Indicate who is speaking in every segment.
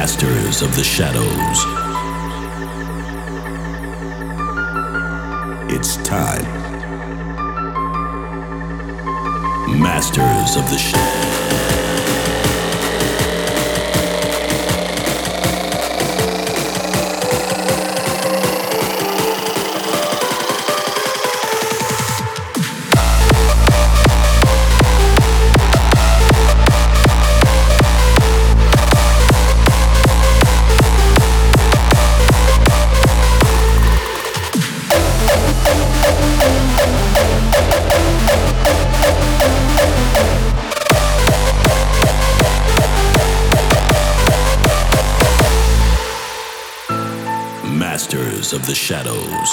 Speaker 1: Masters of the Shadows. It's time. Masters of the Shadows. The Shadows.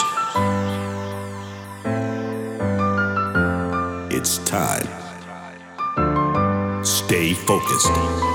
Speaker 1: It's time. Stay focused.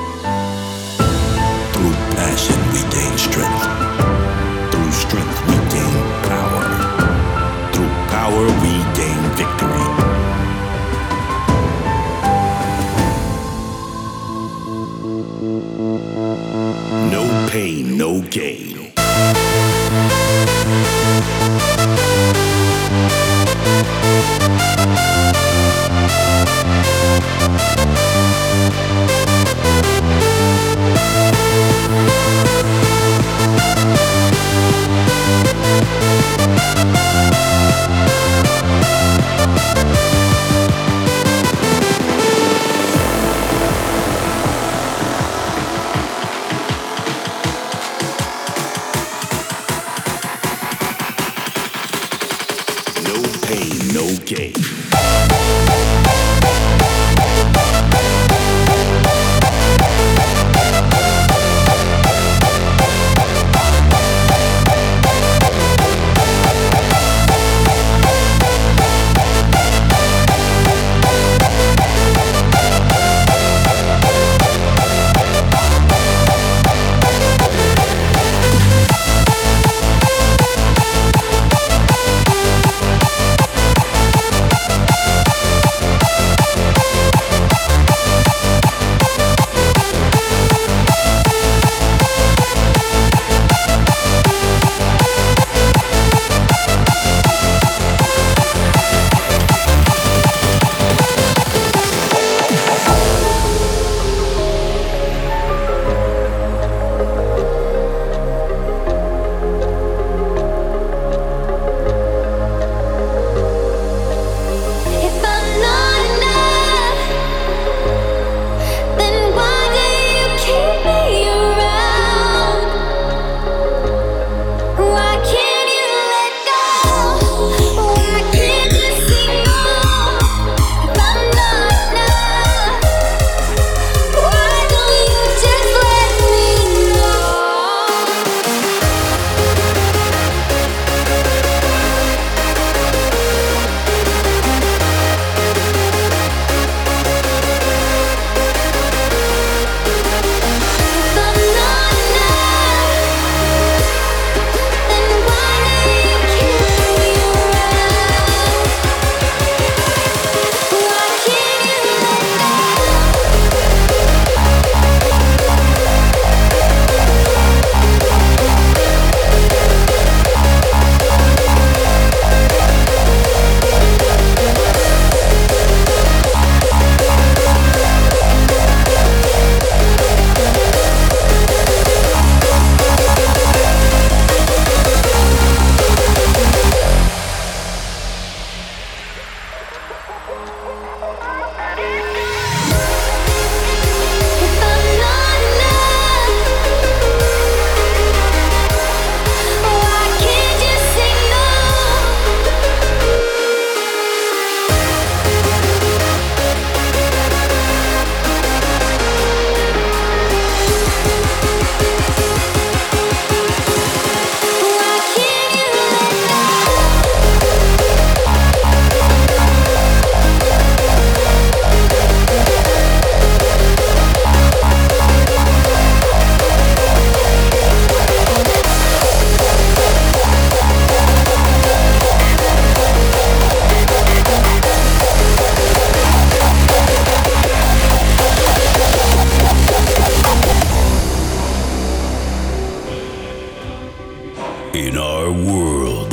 Speaker 1: World.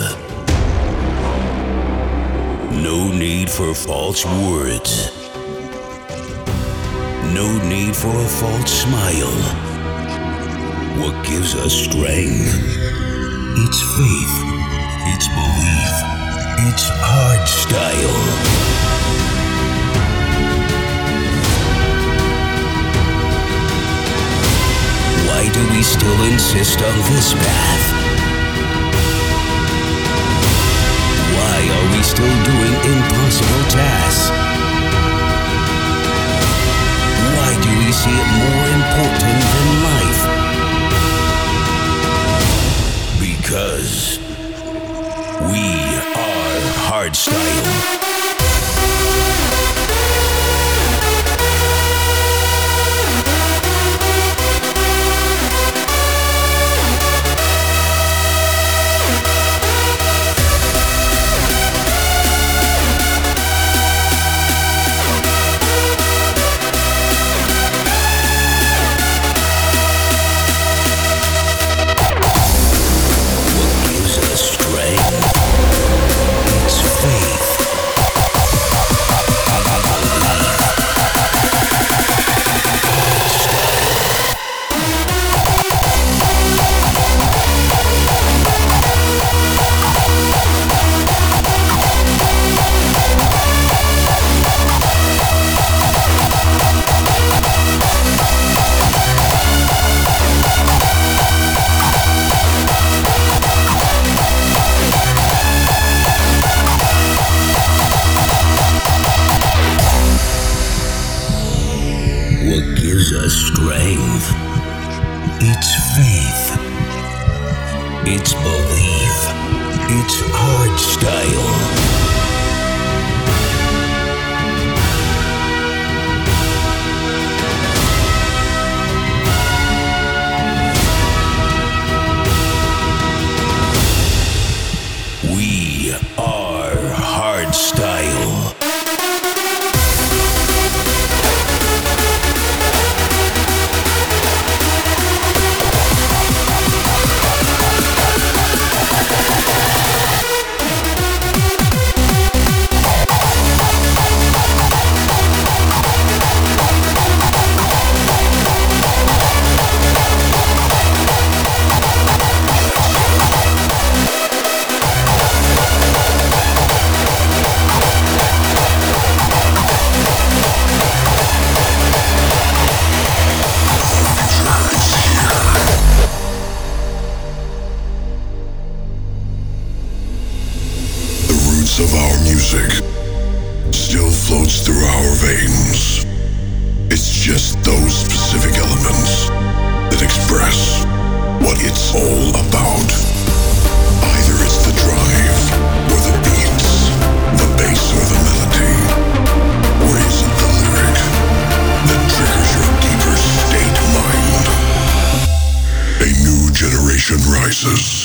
Speaker 1: No need for false words. No need for a false smile. What gives us strength? It's faith. It's belief. It's hard style. Why do we still insist on this path? Are we still doing impossible tasks? Why do we see it more important than life? Because we are hardstyle. Generation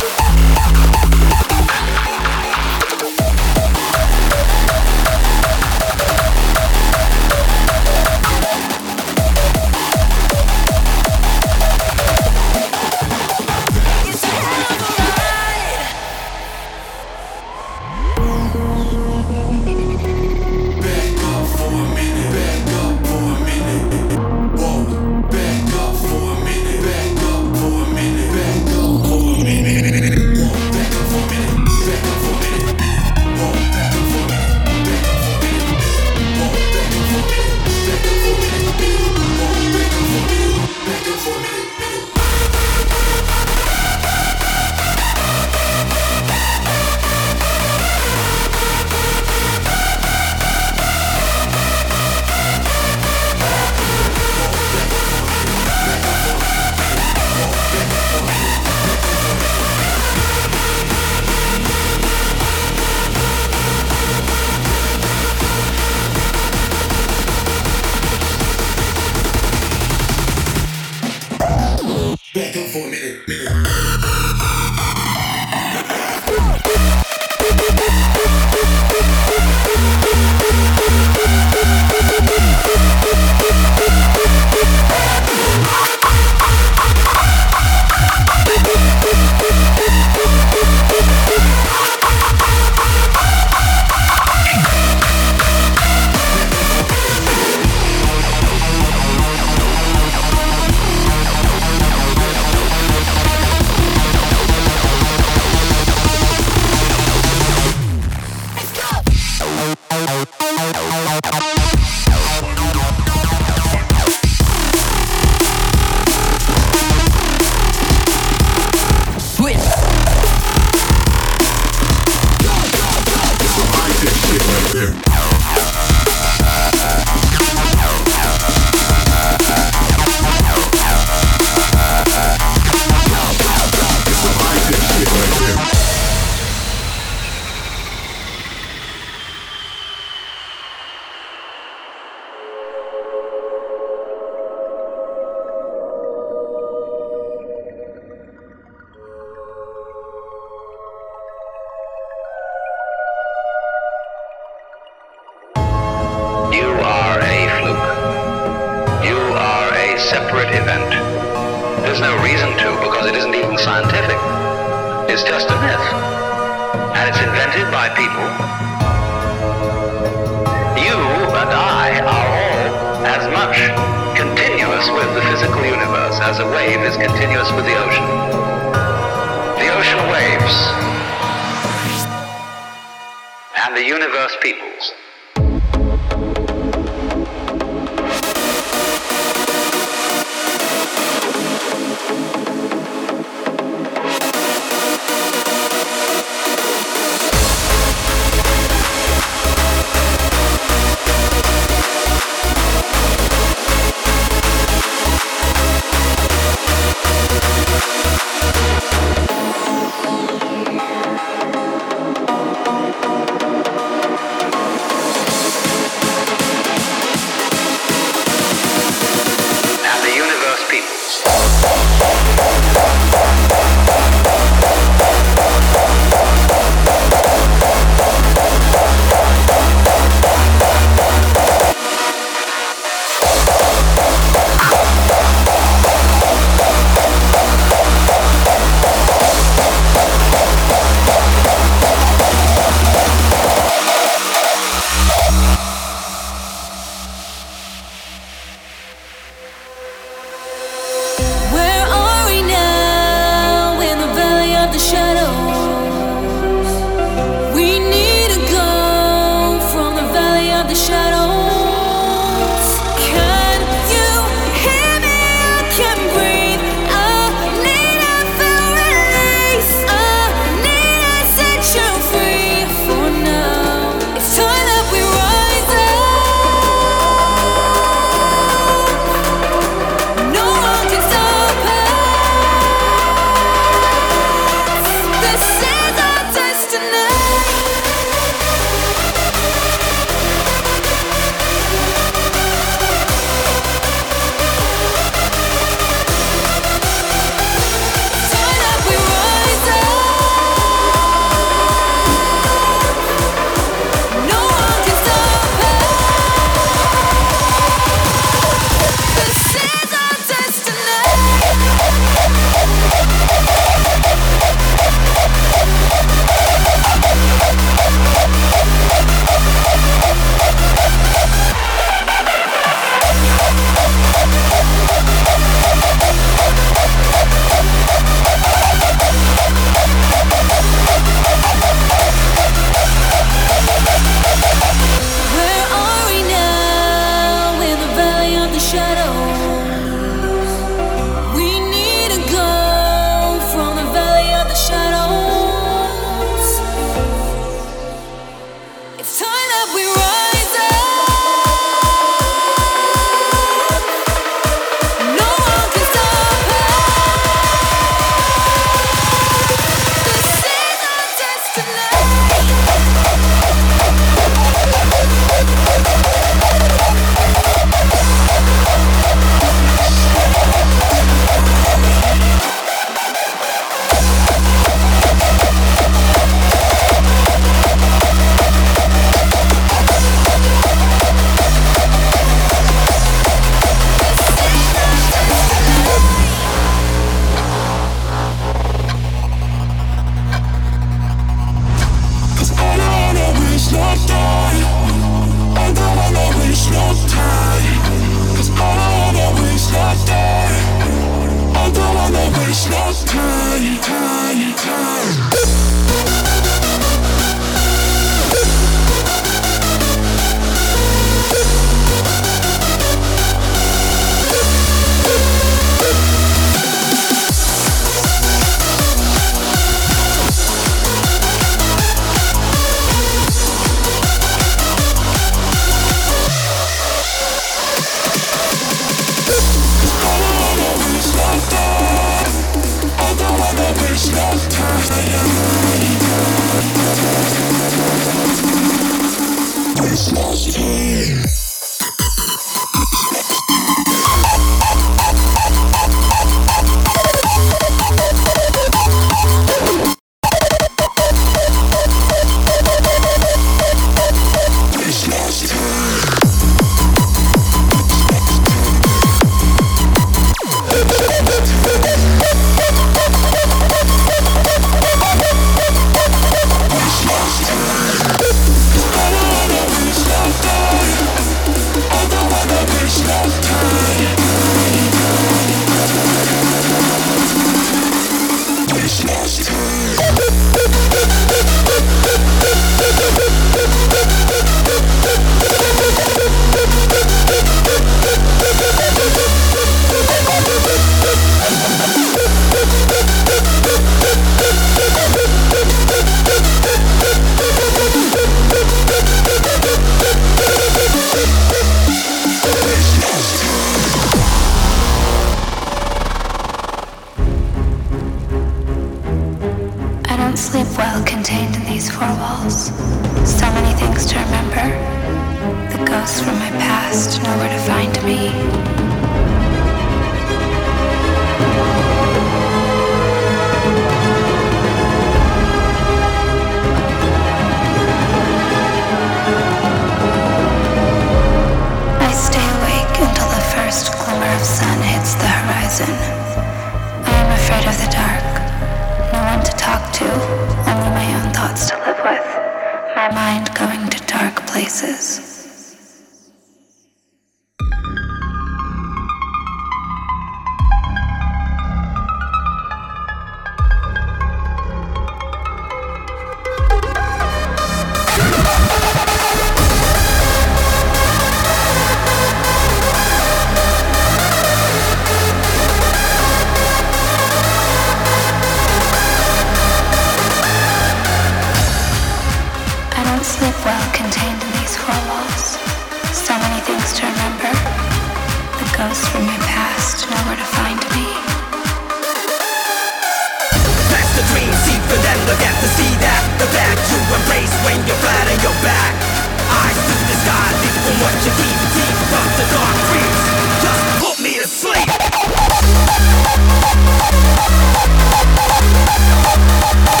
Speaker 1: Thank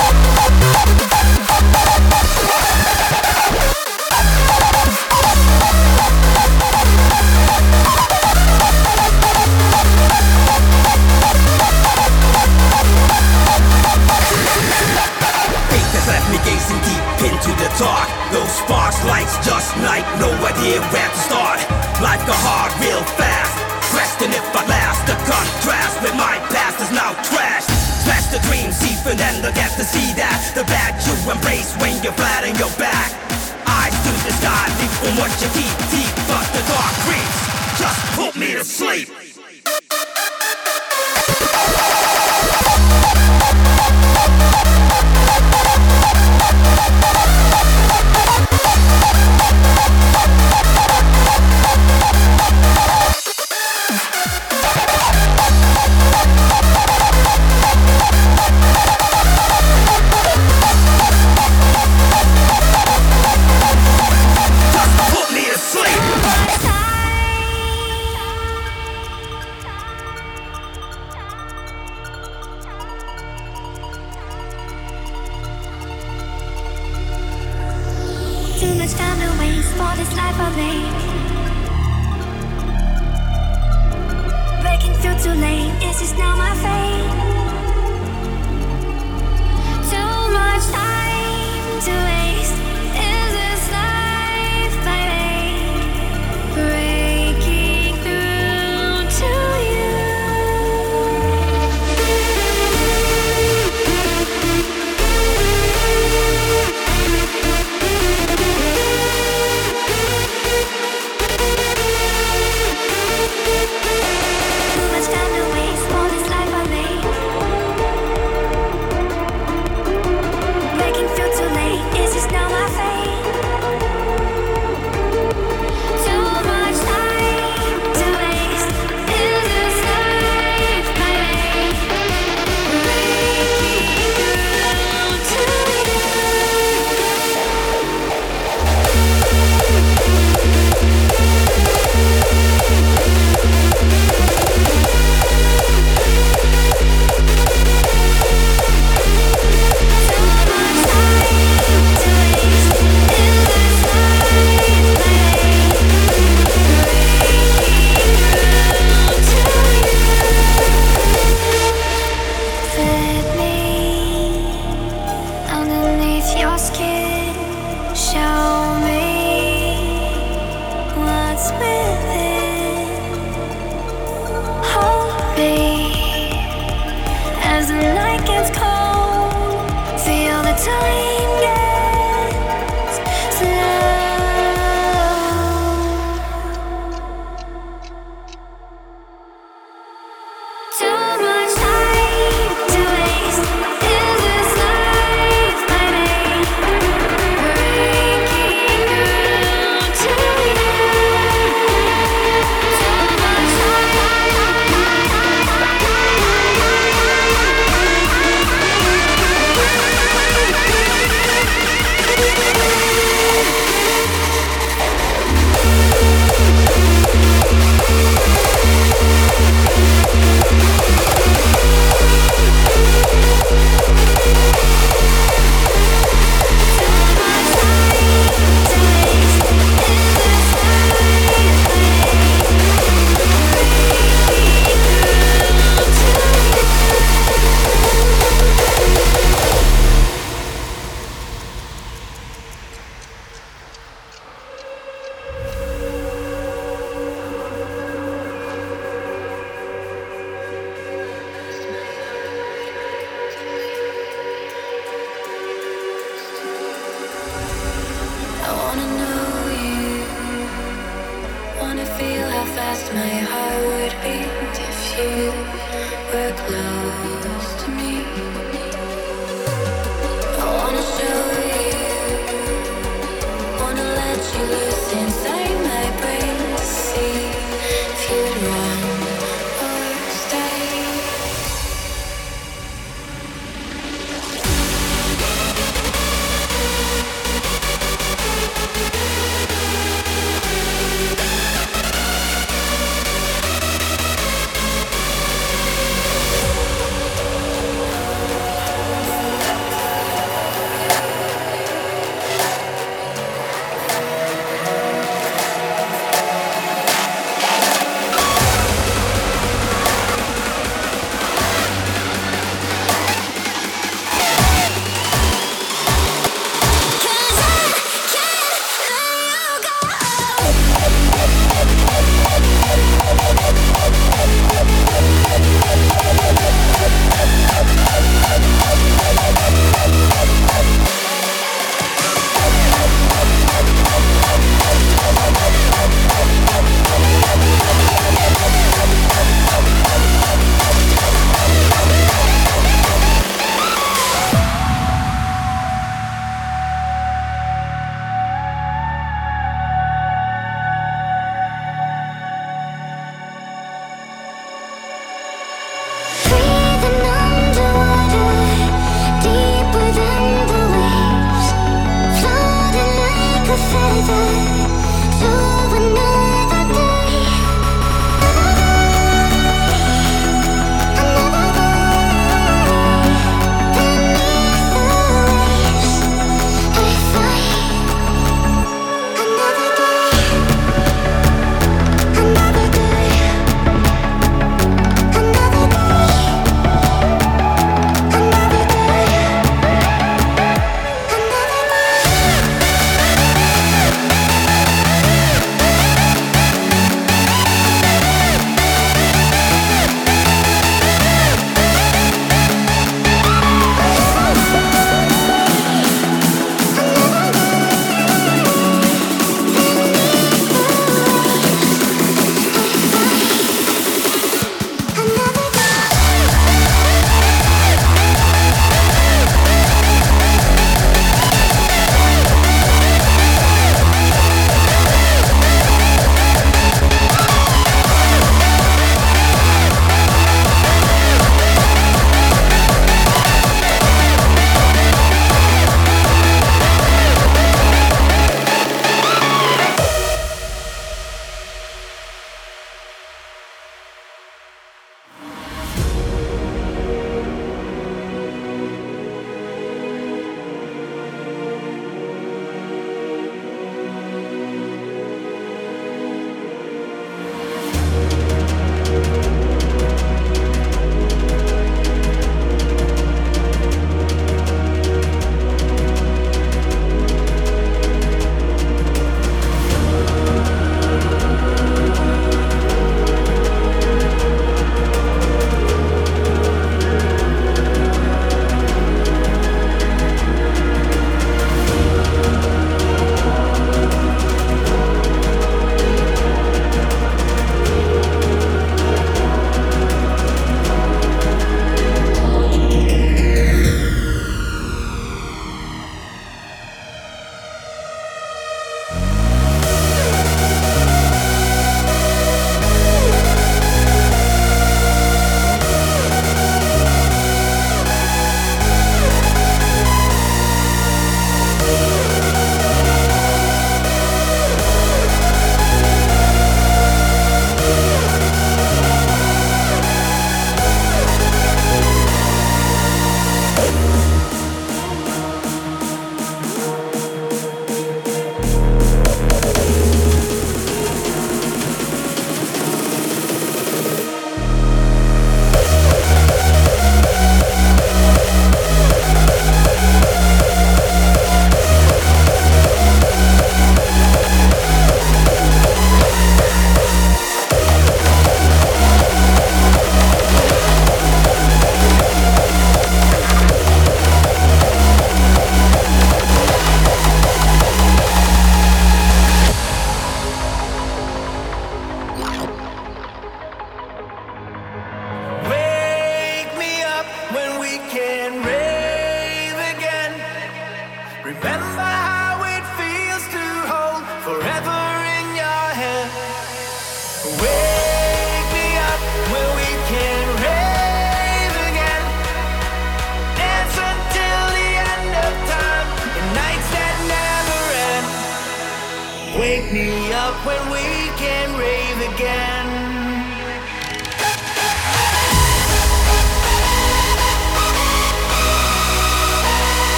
Speaker 1: you. you flat on your back. Eyes to
Speaker 2: the sky, deep from what you keep deep, but the dark creeps. Just
Speaker 3: put me to
Speaker 4: sleep.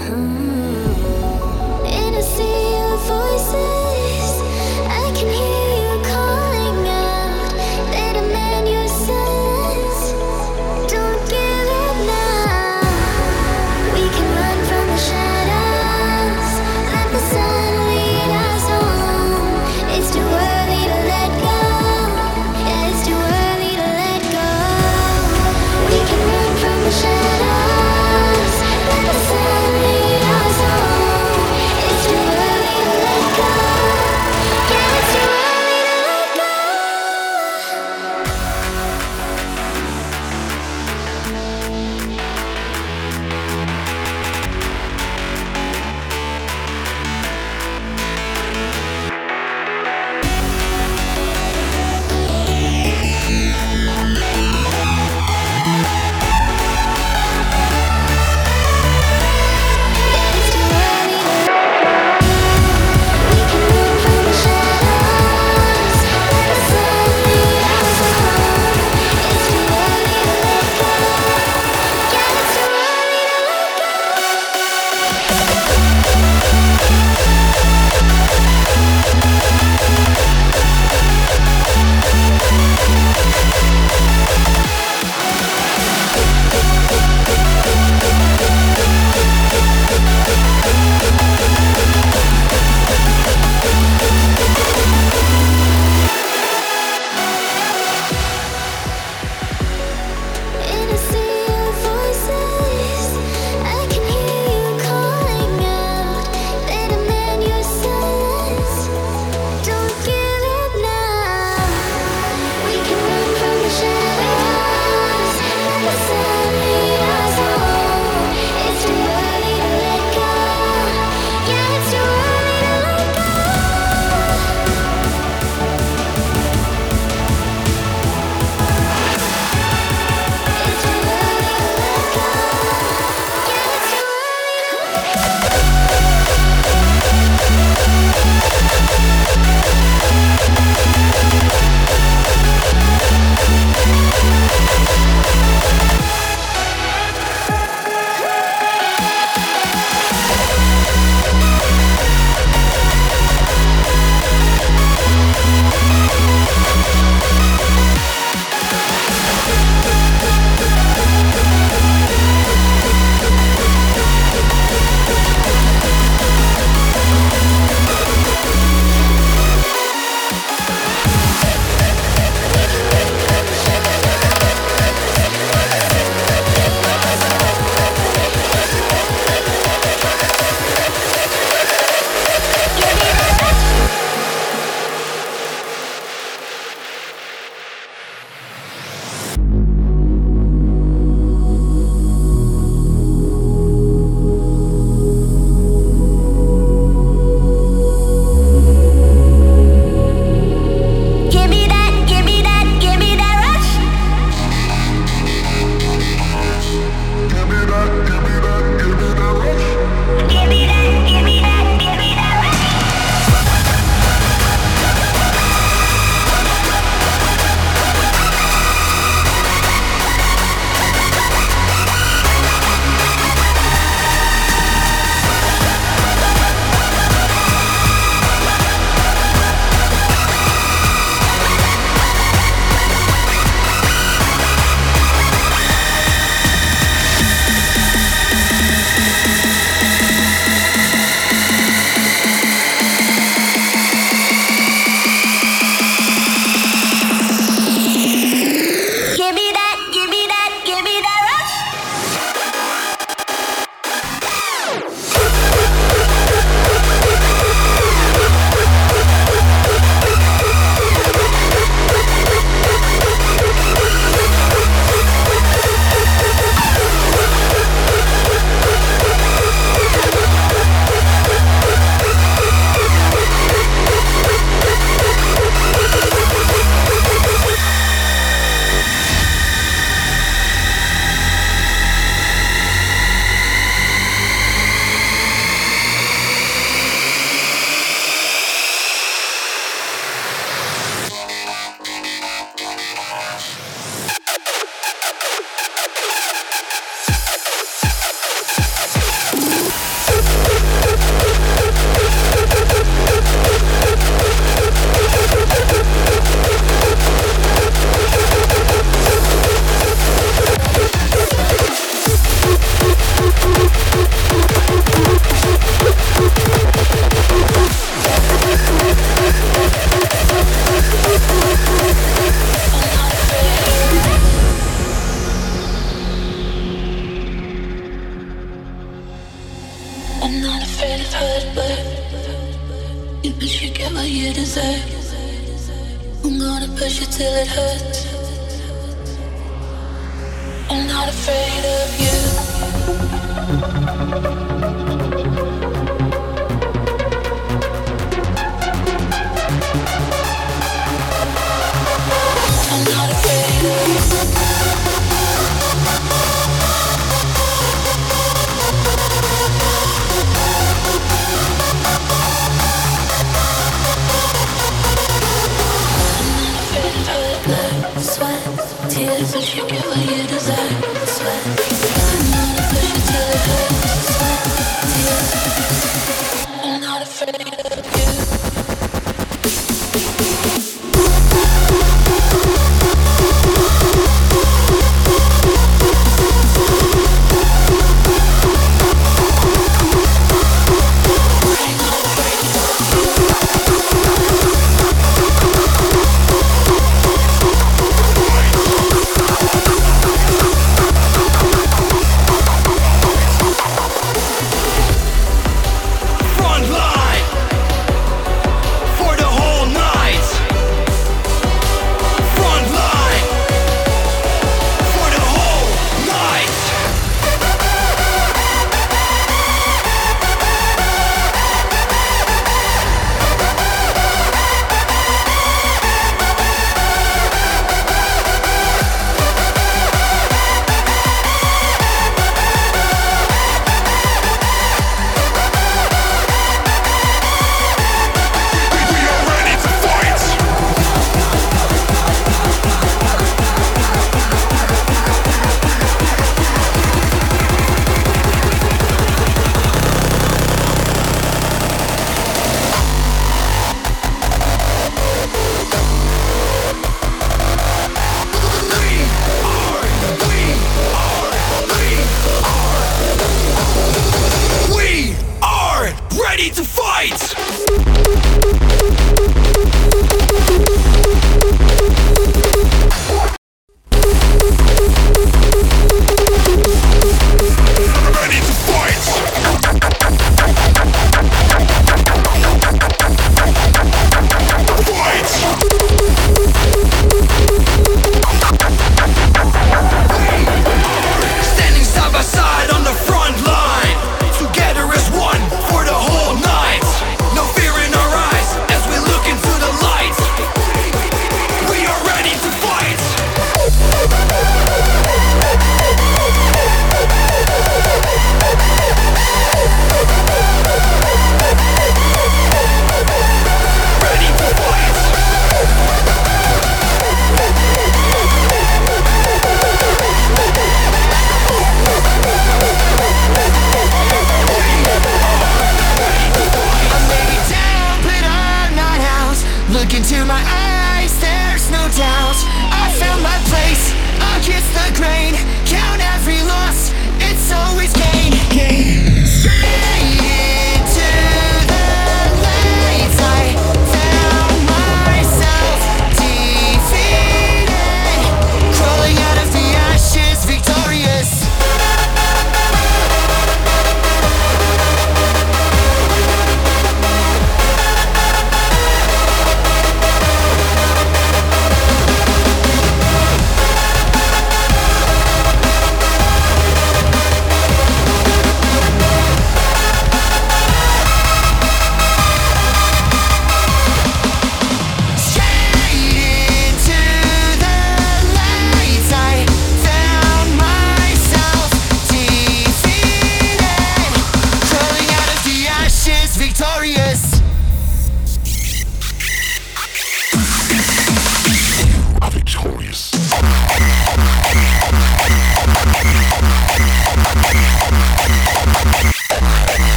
Speaker 4: Shadows,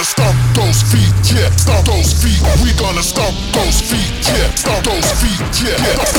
Speaker 2: gonna stomp those feet, yeah. Stomp those feet. We gonna stomp those feet, yeah. Stomp those feet, yeah.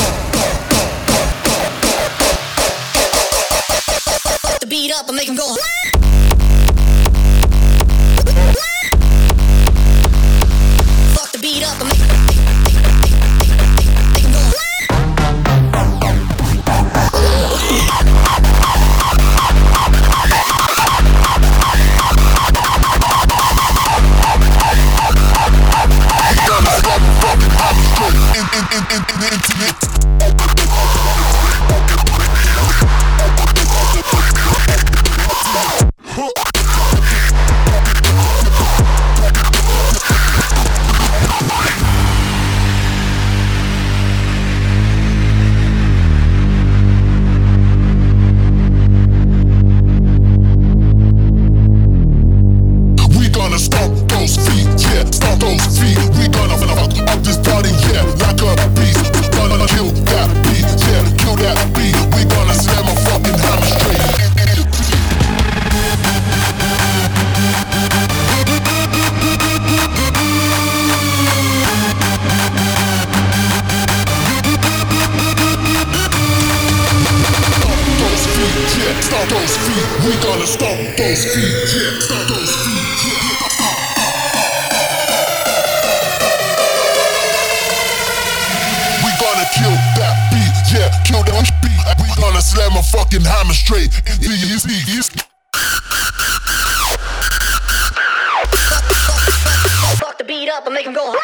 Speaker 5: gonna slam a fucking hammer straight. Fuck the beat up and make him go.